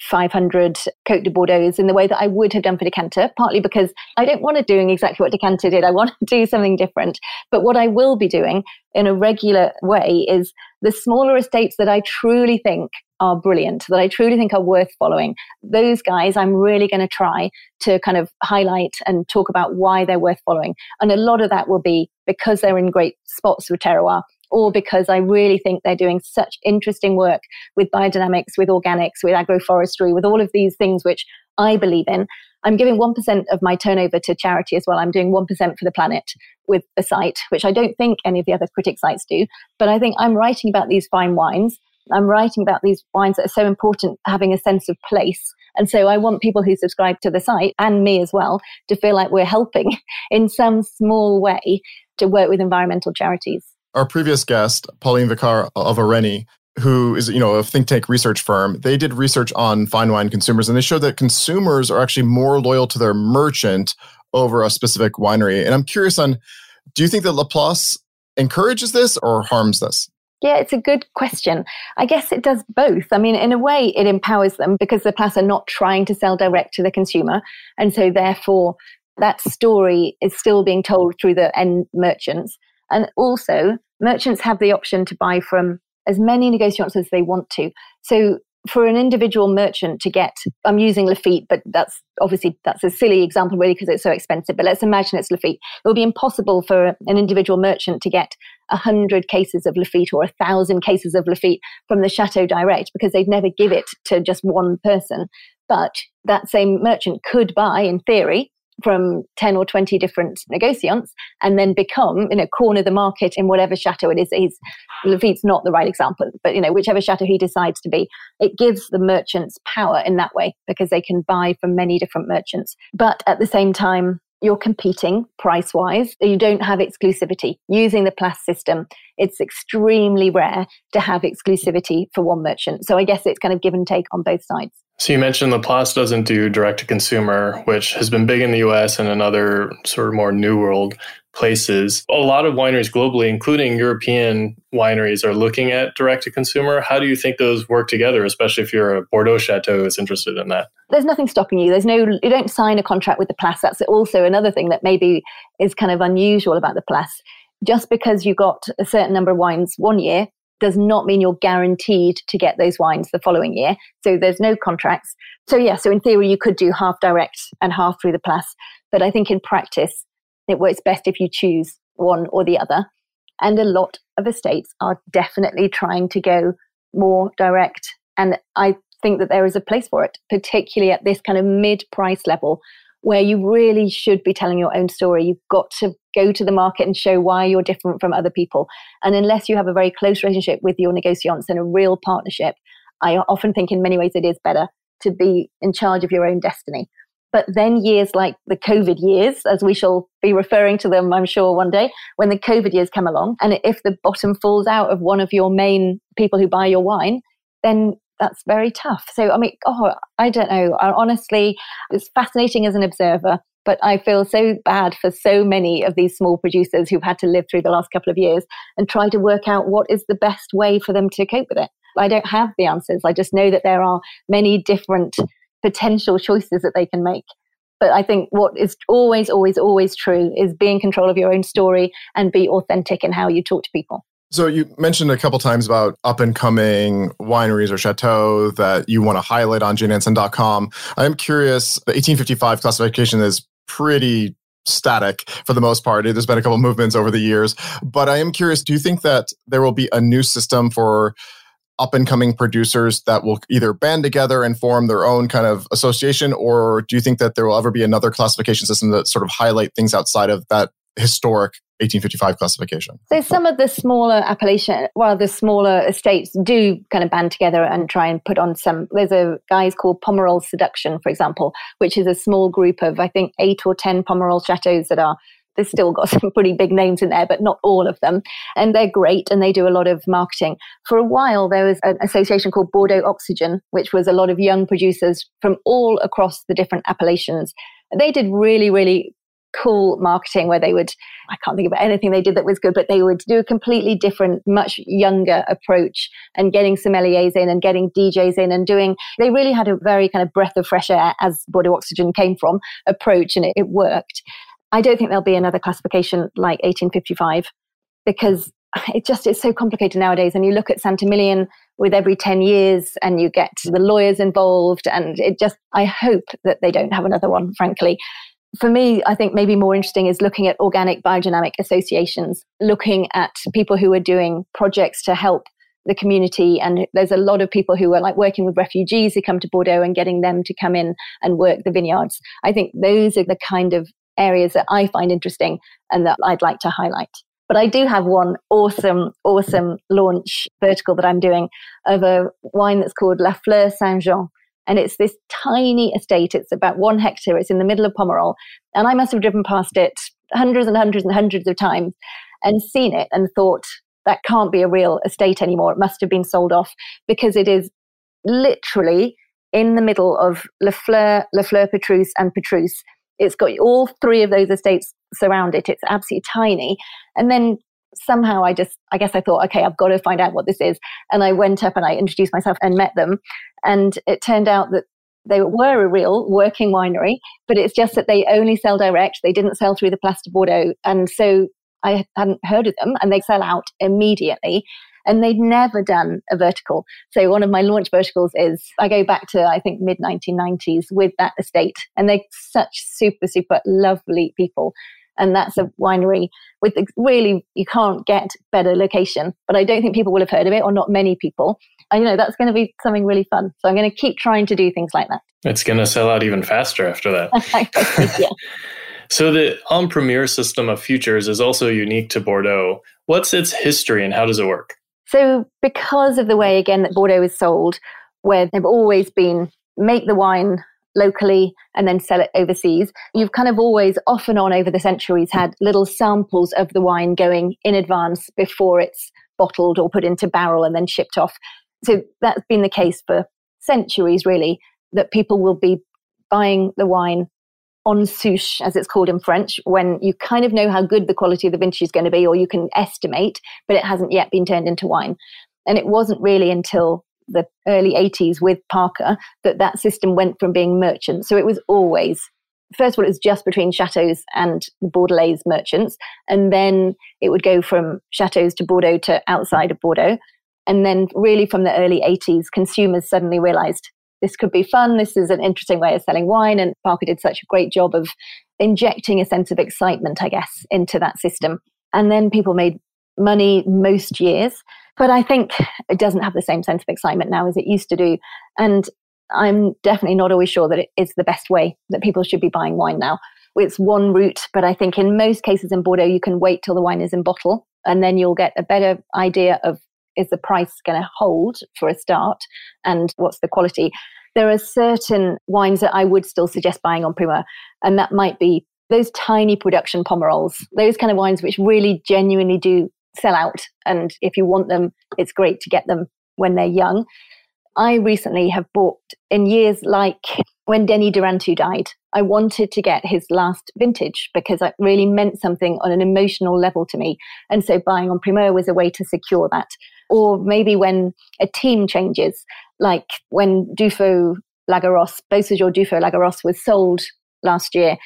500 Cote de Bordeaux in the way that I would have done for Decanter, partly because I don't want to doing exactly what Decanter did. I want to do something different. But what I will be doing in a regular way is the smaller estates that I truly think are brilliant, that I truly think are worth following. Those guys, I'm really going to try to kind of highlight and talk about why they're worth following. And a lot of that will be because they're in great spots for terroir or because I really think they're doing such interesting work with biodynamics, with organics, with agroforestry, with all of these things which I believe in. I'm giving 1% of my turnover to charity as well. I'm doing 1% for the planet with the site, which I don't think any of the other critic sites do. But I think I'm writing about these fine wines. I'm writing about these wines that are so important, having a sense of place. And so I want people who subscribe to the site and me as well to feel like we're helping in some small way to work with environmental charities our previous guest, Pauline Vicard of Areni, who is you know a think tank research firm, they did research on fine wine consumers, and they showed that consumers are actually more loyal to their merchant over a specific winery. And I'm curious on, do you think that La Place encourages this or harms this? Yeah, it's a good question. I guess it does both. I mean, in a way, it empowers them because the Place are not trying to sell direct to the consumer. And so, therefore, that story is still being told through the end merchants. And also, merchants have the option to buy from as many negociants as they want to. So for an individual merchant to get, I'm using Lafite, but that's obviously that's a silly example really because it's so expensive. But let's imagine it's Lafite. It will be impossible for an individual merchant to get hundred cases of Lafite or a thousand cases of Lafite from the Chateau direct because they'd never give it to just one person. But that same merchant could buy, in theory, from 10 or 20 different negociants and then become you know, corner the market in whatever chateau it is he's Lafite's not the right example but you know whichever chateau he decides to be it gives the merchants power in that way because they can buy from many different merchants but at the same time you're competing price wise. You don't have exclusivity. Using the Place system, it's extremely rare to have exclusivity for one merchant. So I guess it's kind of give and take on both sides. So you mentioned La Place doesn't do direct to consumer, which has been big in the US and in other sort of more new world places. A lot of wineries globally, including European wineries, are looking at direct to consumer. How do you think those work together, especially if you're a Bordeaux chateau that's interested in that? There's nothing stopping you. There's no you don't sign a contract with the Place. That's also another thing that maybe is kind of unusual about the Place. Just because you got a certain number of wines one year does not mean you're guaranteed to get those wines the following year. So there's no contracts. So yeah, so in theory you could do half direct and half through the Place, but I think in practice it works best if you choose one or the other. And a lot of estates are definitely trying to go more direct. And I think that there is a place for it, particularly at this kind of mid price level where you really should be telling your own story. You've got to go to the market and show why you're different from other people. And unless you have a very close relationship with your negociants and a real partnership, I often think in many ways it is better to be in charge of your own destiny. But then years like the COVID years, as we shall be referring to them, I'm sure one day, when the COVID years come along, and if the bottom falls out of one of your main people who buy your wine, then that's very tough. So, I mean, oh, I don't know. Honestly, it's fascinating as an observer, but I feel so bad for so many of these small producers who've had to live through the last couple of years and try to work out what is the best way for them to cope with it. I don't have the answers. I just know that there are many different potential choices that they can make. But I think what is always, always, always true is be in control of your own story and be authentic in how you talk to people. So you mentioned a couple times about up and coming wineries or chateaux that you want to highlight on janeanson.com. I'm curious, the 1855 classification is pretty static for the most part. There's been a couple movements over the years, but I am curious, do you think that there will be a new system for up and coming producers that will either band together and form their own kind of association or do you think that there will ever be another classification system that sort of highlight things outside of that historic 1855 classification. So some of the smaller appellation, well, the smaller estates do kind of band together and try and put on some. There's a guys called Pomerol Seduction, for example, which is a small group of I think eight or ten Pomerol chateaux that are. They've still got some pretty big names in there, but not all of them. And they're great and they do a lot of marketing. For a while, there was an association called Bordeaux Oxygen, which was a lot of young producers from all across the different appellations. They did really, really cool marketing where they would i can't think of anything they did that was good but they would do a completely different much younger approach and getting sommeliers in and getting djs in and doing they really had a very kind of breath of fresh air as bordeaux oxygen came from approach and it, it worked. I don't think there'll be another classification like 1855 because it just is so complicated nowadays and you look at Saint-Emilion with every 10 years and you get the lawyers involved and it just i hope that they don't have another one frankly for me, I think maybe more interesting is looking at organic biodynamic associations, looking at people who are doing projects to help the community. And there's a lot of people who are like working with refugees who come to Bordeaux and getting them to come in and work the vineyards. I think those are the kind of areas that I find interesting and that I'd like to highlight. But I do have one awesome, awesome launch vertical that I'm doing of a wine that's called La Fleur Saint Jean and it's this tiny estate. It's about one hectare. It's in the middle of Pomerol. And I must have driven past it hundreds and hundreds and hundreds of times and seen it and thought, that can't be a real estate anymore. It must have been sold off because it is literally in the middle of Le Fleur, La Fleur Petrus, and Petrus. It's got all three of those estates surround it. It's absolutely tiny. And then somehow I just, I guess I thought, okay, I've got to find out what this is. And I went up and I introduced myself and met them. And it turned out that they were a real working winery, but it's just that they only sell direct. They didn't sell through the Place de Bordeaux. And so I hadn't heard of them and they sell out immediately. And they'd never done a vertical. So one of my launch verticals is I go back to, I think, mid 1990s with that estate. And they're such super, super lovely people and that's a winery with really you can't get better location but i don't think people will have heard of it or not many people. And you know that's going to be something really fun so i'm going to keep trying to do things like that. It's going to sell out even faster after that. Yeah. So the en primeur system of futures is also unique to bordeaux. What's its history and how does it work? So because of the way again that bordeaux is sold where they've always been make the wine locally and then sell it overseas. You've kind of always, off and on over the centuries, had little samples of the wine going in advance before it's bottled or put into barrel and then shipped off. So that's been the case for centuries, really, that people will be buying the wine on souche, as it's called in French, when you kind of know how good the quality of the vintage is going to be, or you can estimate, but it hasn't yet been turned into wine. And it wasn't really until the early 80s with Parker that that system went from being merchant. So it was always, first of all, it was just between chateaus and the Bordelais merchants. And then it would go from chateaus to Bordeaux to outside of Bordeaux. And then, really, from the early 80s, consumers suddenly realized this could be fun. This is an interesting way of selling wine. And Parker did such a great job of injecting a sense of excitement, I guess, into that system. And then people made money most years. But I think it doesn't have the same sense of excitement now as it used to do. And I'm definitely not always sure that it is the best way that people should be buying wine now. It's one route, but I think in most cases in Bordeaux, you can wait till the wine is in bottle and then you'll get a better idea of is the price going to hold for a start and what's the quality. There are certain wines that I would still suggest buying en primeur, and that might be those tiny production pomerols, those kind of wines which really genuinely do sell out. And if you want them, it's great to get them when they're young. I recently have bought in years like when Denis Durantou died. I wanted to get his last vintage because it really meant something on an emotional level to me. And so buying on primeur was a way to secure that. Or maybe when a team changes, like when Dufaux Lagarosse, Beausejour Duffau-Lagarrosse was sold last year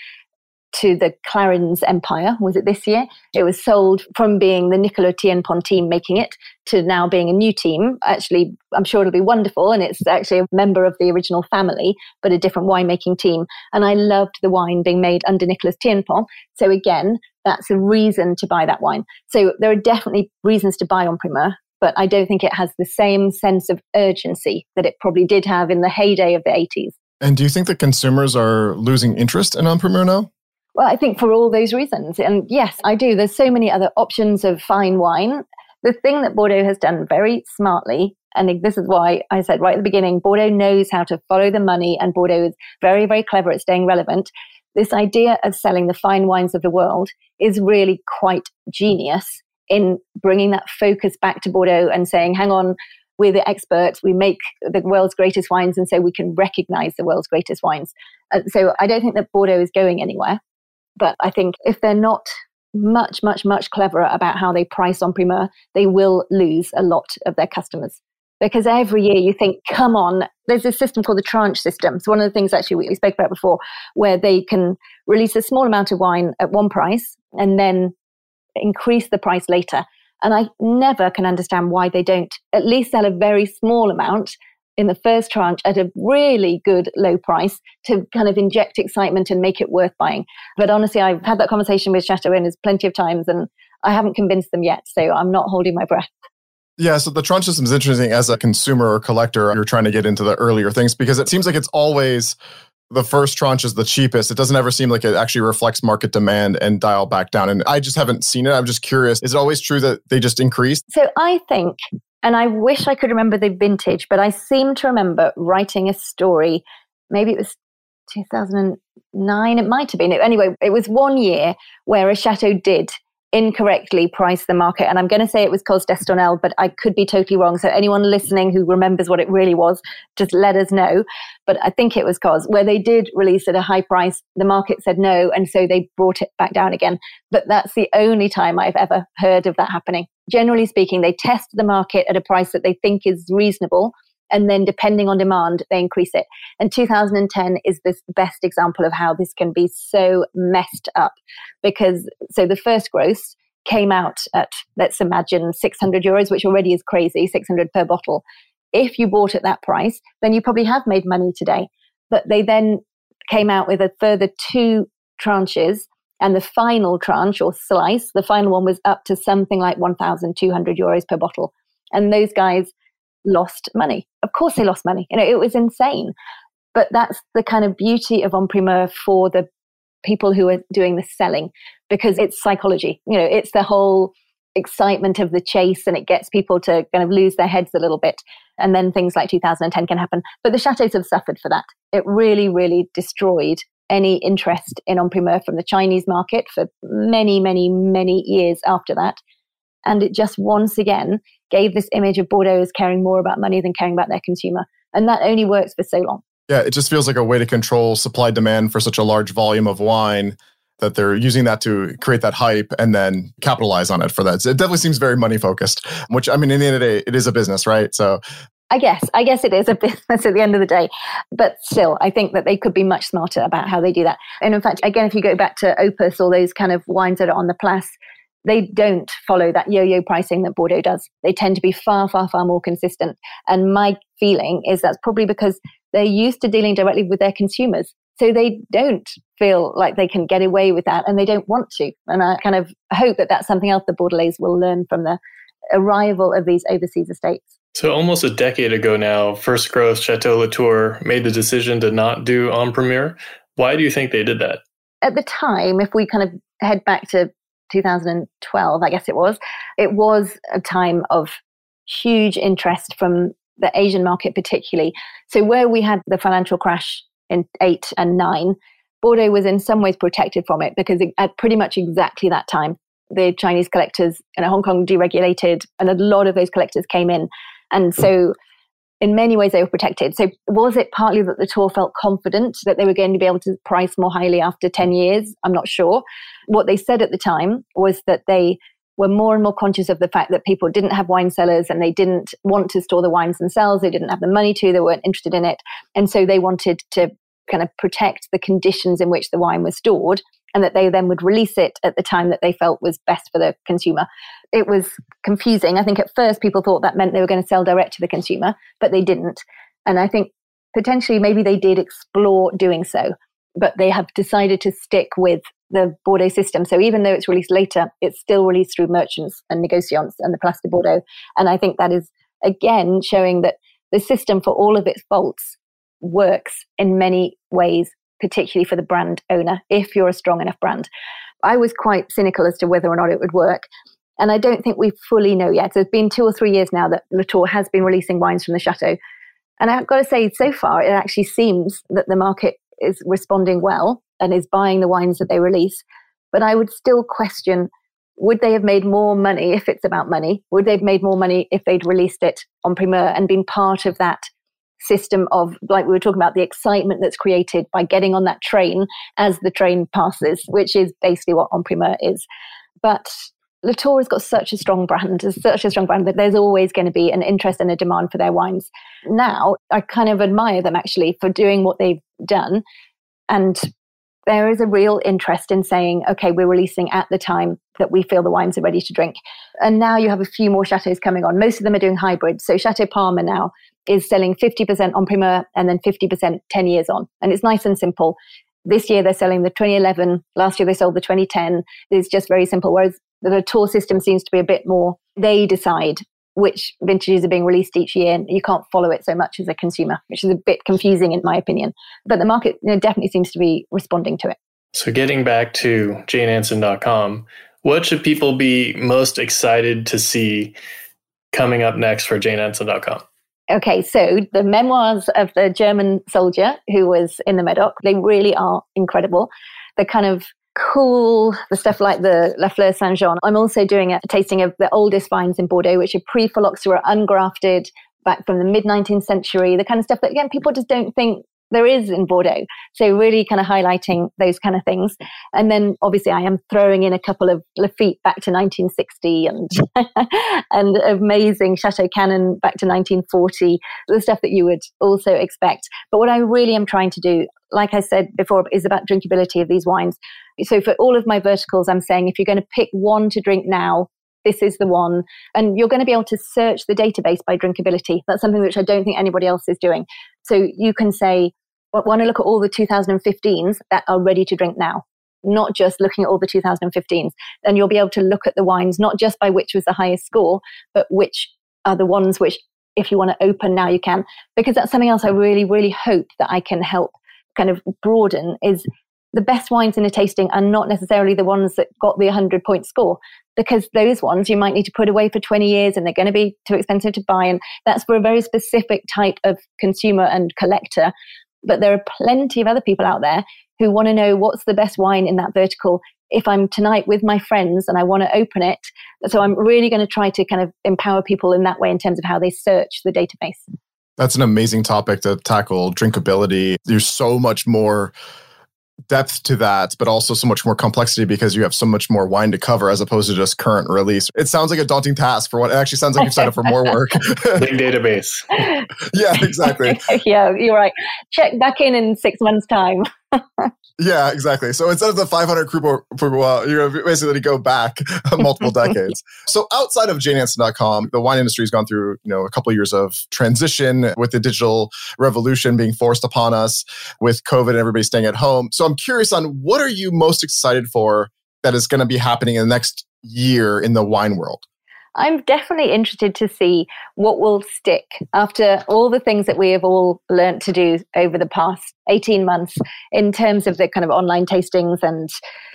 to the Clarins empire. Was it this year? It was sold from being the Nicolas Thienpont team making it to now being a new team. Actually, I'm sure it'll be wonderful. And it's actually a member of the original family, but a different winemaking team. And I loved the wine being made under Nicolas Thienpont. So again, that's a reason to buy that wine. So there are definitely reasons to buy en primeur, but I don't think it has the same sense of urgency that it probably did have in the heyday of the 80s. And do you think that consumers are losing interest in en primeur now? Well, I think for all those reasons. And yes, I do. There's so many other options of fine wine. The thing that Bordeaux has done very smartly, and this is why I said right at the beginning, Bordeaux knows how to follow the money, and Bordeaux is very, very clever at staying relevant. This idea of selling the fine wines of the world is really quite genius in bringing that focus back to Bordeaux and saying, hang on, we're the experts. We make the world's greatest wines, and so we can recognize the world's greatest wines. Uh, so I don't think that Bordeaux is going anywhere. But I think if they're not much, much, much cleverer about how they price en primeur, they will lose a lot of their customers. Because every year you think, come on, there's this system called the tranche system. It's one of the things actually we spoke about before, where they can release a small amount of wine at one price and then increase the price later. And I never can understand why they don't at least sell a very small amount in the first tranche at a really good low price to kind of inject excitement and make it worth buying. But honestly, I've had that conversation with Chateau Owners plenty of times and I haven't convinced them yet. So I'm not holding my breath. Yeah, so the tranche system is interesting as a consumer or collector. You're trying to get into the earlier things because it seems like it's always the first tranche is the cheapest. It doesn't ever seem like it actually reflects market demand and dial back down. And I just haven't seen it. I'm just curious. Is it always true that they just increase? So I think and I wish I could remember the vintage, but I seem to remember writing a story. Maybe it was 2009. It might have been. Anyway, it was one year where a chateau did incorrectly price the market. And I'm going to say it was Cos d'Estournel, but I could be totally wrong. So anyone listening who remembers what it really was, just let us know. But I think it was Cos, where they did release at a high price. The market said no. And so they brought it back down again. But that's the only time I've ever heard of that happening. Generally speaking, they test the market at a price that they think is reasonable and then depending on demand they increase it. And 2010 is this best example of how this can be so messed up because so the first growths came out at let's imagine 600 euros which already is crazy 600 per bottle. If you bought at that price then you probably have made money today. But they then came out with a further two tranches and the final tranche or slice the final one was up to something like 1200 euros per bottle. And those guys lost money. Of course, they lost money. You know, it was insane. But that's the kind of beauty of en primeur for the people who are doing the selling because it's psychology. You know, it's the whole excitement of the chase and it gets people to kind of lose their heads a little bit. And then things like 2010 can happen. But the chateaus have suffered for that. It really, really destroyed any interest in en primeur from the Chinese market for many, many, many years after that. And it just once again gave this image of Bordeaux as caring more about money than caring about their consumer. And that only works for so long. Yeah, it just feels like a way to control supply demand for such a large volume of wine that they're using that to create that hype and then capitalize on it for that. So it definitely seems very money focused, which I mean, in the end of the day, it is a business, right? So I guess, I guess it is a business at the end of the day. But still, I think that they could be much smarter about how they do that. And in fact, again, if you go back to Opus, all those kind of wines that are on the Place, they don't follow that yo-yo pricing that Bordeaux does. They tend to be far, far, far more consistent. And my feeling is that's probably because they're used to dealing directly with their consumers. So they don't feel like they can get away with that and they don't want to. And I kind of hope that that's something else the Bordelais will learn from the arrival of these overseas estates. So almost a decade ago now, First Growth Chateau Latour made the decision to not do en primeur. Why do you think they did that? At the time, if we kind of head back to 2012, I guess it was, it was a time of huge interest from the Asian market, particularly. So, where we had the financial crash in eight and nine, Bordeaux was in some ways protected from it because at pretty much exactly that time, the Chinese collectors in Hong Kong deregulated, and a lot of those collectors came in. And so, in many ways, they were protected. So, was it partly that Latour felt confident that they were going to be able to price more highly after 10 years? I'm not sure. What they said at the time was that they were more and more conscious of the fact that people didn't have wine cellars and they didn't want to store the wines themselves. They didn't have the money to, they weren't interested in it. And so they wanted to kind of protect the conditions in which the wine was stored and that they then would release it at the time that they felt was best for the consumer. It was confusing. I think at first people thought that meant they were going to sell direct to the consumer, but they didn't. And I think potentially maybe they did explore doing so, but they have decided to stick with the Bordeaux system. So even though it's released later, it's still released through merchants and negociants and the Place de Bordeaux. And I think that is again showing that the system, for all of its faults, works in many ways, particularly for the brand owner, if you're a strong enough brand. I was quite cynical as to whether or not it would work. And I don't think we fully know yet. There's been two or three years now that Latour has been releasing wines from the chateau. And I've got to say, so far, it actually seems that the market is responding well and is buying the wines that they release. But I would still question would they have made more money if it's about money? Would they have made more money if they'd released it en primeur and been part of that system of, like we were talking about, the excitement that's created by getting on that train as the train passes, which is basically what en primeur is. But Latour has got such a strong brand, such a strong brand that there's always going to be an interest and a demand for their wines. Now, I kind of admire them actually for doing what they've done. And there is a real interest in saying, okay, we're releasing at the time that we feel the wines are ready to drink. And now you have a few more chateaus coming on. Most of them are doing hybrids. So Chateau Palmer now is selling 50% en primeur and then 50% 10 years on. And it's nice and simple. This year they're selling the 2011. Last year they sold the 2010. It's just very simple. Whereas Latour system seems to be a bit more, they decide which vintages are being released each year. And you can't follow it so much as a consumer, which is a bit confusing in my opinion. But the market you know, definitely seems to be responding to it. So getting back to janeanson.com, what should people be most excited to see coming up next for janeanson.com? Okay, so the memoirs of the German soldier who was in the Medoc, they really are incredible. The kind of cool, the stuff like the La Fleur Saint Jean. I'm also doing a tasting of the oldest vines in Bordeaux, which are pre phylloxera, ungrafted, back from the mid 19th century, the kind of stuff that, again, people just don't think there is in Bordeaux. So really kind of highlighting those kind of things. And then obviously I am throwing in a couple of Lafite back to 1960 and and amazing Chateau Canon back to 1940, the stuff that you would also expect. But what I really am trying to do, like I said before, is about drinkability of these wines. So for all of my verticals, I'm saying if you're going to pick one to drink now, this is the one. And you're going to be able to search the database by drinkability. That's something which I don't think anybody else is doing. So you can say, well, want to look at all the 2015s that are ready to drink now, not just looking at all the 2015s. And you'll be able to look at the wines, not just by which was the highest score, but which are the ones which, if you want to open now, you can. Because that's something else I really, really hope that I can help kind of broaden is the best wines in a tasting are not necessarily the ones that got the 100 point score because those ones you might need to put away for 20 years and they're going to be too expensive to buy and that's for a very specific type of consumer and collector but there are plenty of other people out there who want to know what's the best wine in that vertical if I'm tonight with my friends and I want to open it. So I'm really going to try to kind of empower people in that way in terms of how they search the database. That's an amazing topic to tackle drinkability. There's so much more depth to that, but also so much more complexity because you have so much more wine to cover as opposed to just current release. It sounds like a daunting task for what it actually sounds like you've signed up for more work. Big database. yeah, exactly. yeah, you're right. Check back in in six months' time. Yeah, exactly. So instead of the 500 crew per well, you're basically go back multiple decades. So outside of janeanson.com, the wine industry has gone through, you know, a couple of years of transition with the digital revolution being forced upon us with COVID and everybody staying at home. So I'm curious on what are you most excited for that is going to be happening in the next year in the wine world? I'm definitely interested to see what will stick after all the things that we have all learnt to do over the past 18 months in terms of the kind of online tastings. And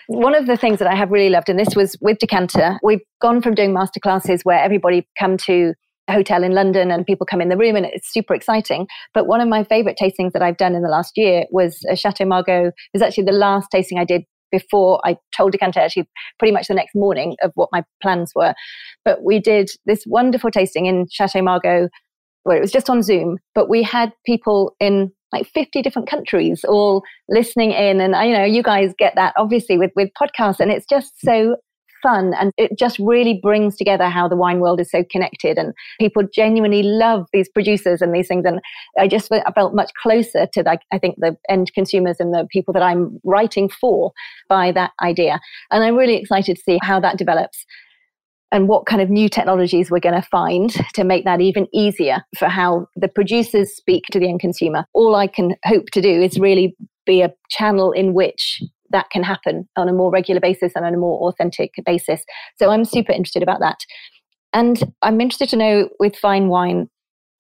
one of the things that I have really loved, and this was with Decanter, we've gone from doing masterclasses where everybody come to a hotel in London and people come in the room and it's super exciting. But one of my favorite tastings that I've done in the last year was a Chateau Margaux. It was actually the last tasting I did before I told Decanter actually pretty much the next morning of what my plans were. But we did this wonderful tasting in Chateau Margaux where it was just on Zoom, but we had people in like 50 different countries all listening in. And, you know, you guys get that obviously with, with podcasts and it's just so fun and it just really brings together how the wine world is so connected and people genuinely love these producers and these things and i just I felt much closer to like i think the end consumers and the people that i'm writing for by that idea and i'm really excited to see how that develops and what kind of new technologies we're going to find to make that even easier for how the producers speak to the end consumer. All I can hope to do is really be a channel in which that can happen on a more regular basis and on a more authentic basis. So I'm super interested about that. And I'm interested to know with fine wine,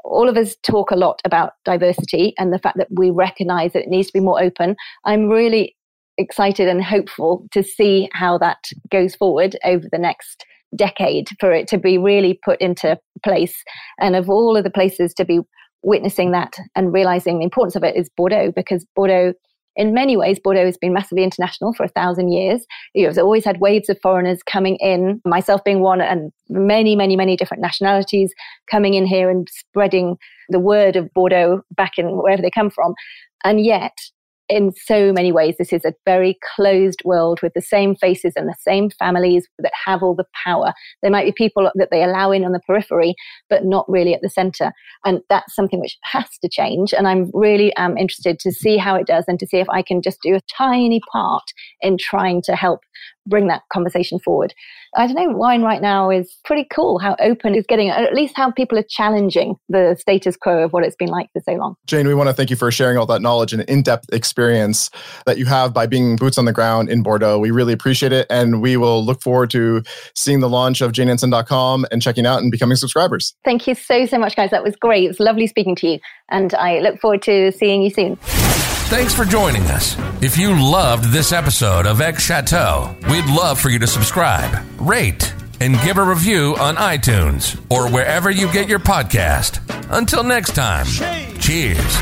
all of us talk a lot about diversity and the fact that we recognize that it needs to be more open. I'm really excited and hopeful to see how that goes forward over the next decade for it to be really put into place. And of all of the places to be witnessing that and realizing the importance of it is Bordeaux, because Bordeaux in many ways, Bordeaux has been massively international for a thousand years. You know, always had waves of foreigners coming in, myself being one, and many, many, many different nationalities coming in here and spreading the word of Bordeaux back in wherever they come from. And yet, in so many ways, this is a very closed world with the same faces and the same families that have all the power. There might be people that they allow in on the periphery, but not really at the center. And that's something which has to change. And I'm really um, interested to see how it does and to see if I can just do a tiny part in trying to help bring that conversation forward. I don't know, wine right now is pretty cool how open it's getting, at least how people are challenging the status quo of what it's been like for so long. Jane, we want to thank you for sharing all that knowledge and in depth experience that you have by being boots on the ground in Bordeaux. We really appreciate it. And we will look forward to seeing the launch of janeanson.com and checking out and becoming subscribers. Thank you so, so much, guys. That was great. It's lovely speaking to you. And I look forward to seeing you soon. Thanks for joining us. If you loved this episode of Ex Chateau, we'd love for you to subscribe, rate, and give a review on iTunes or wherever you get your podcast. Until next time, cheers.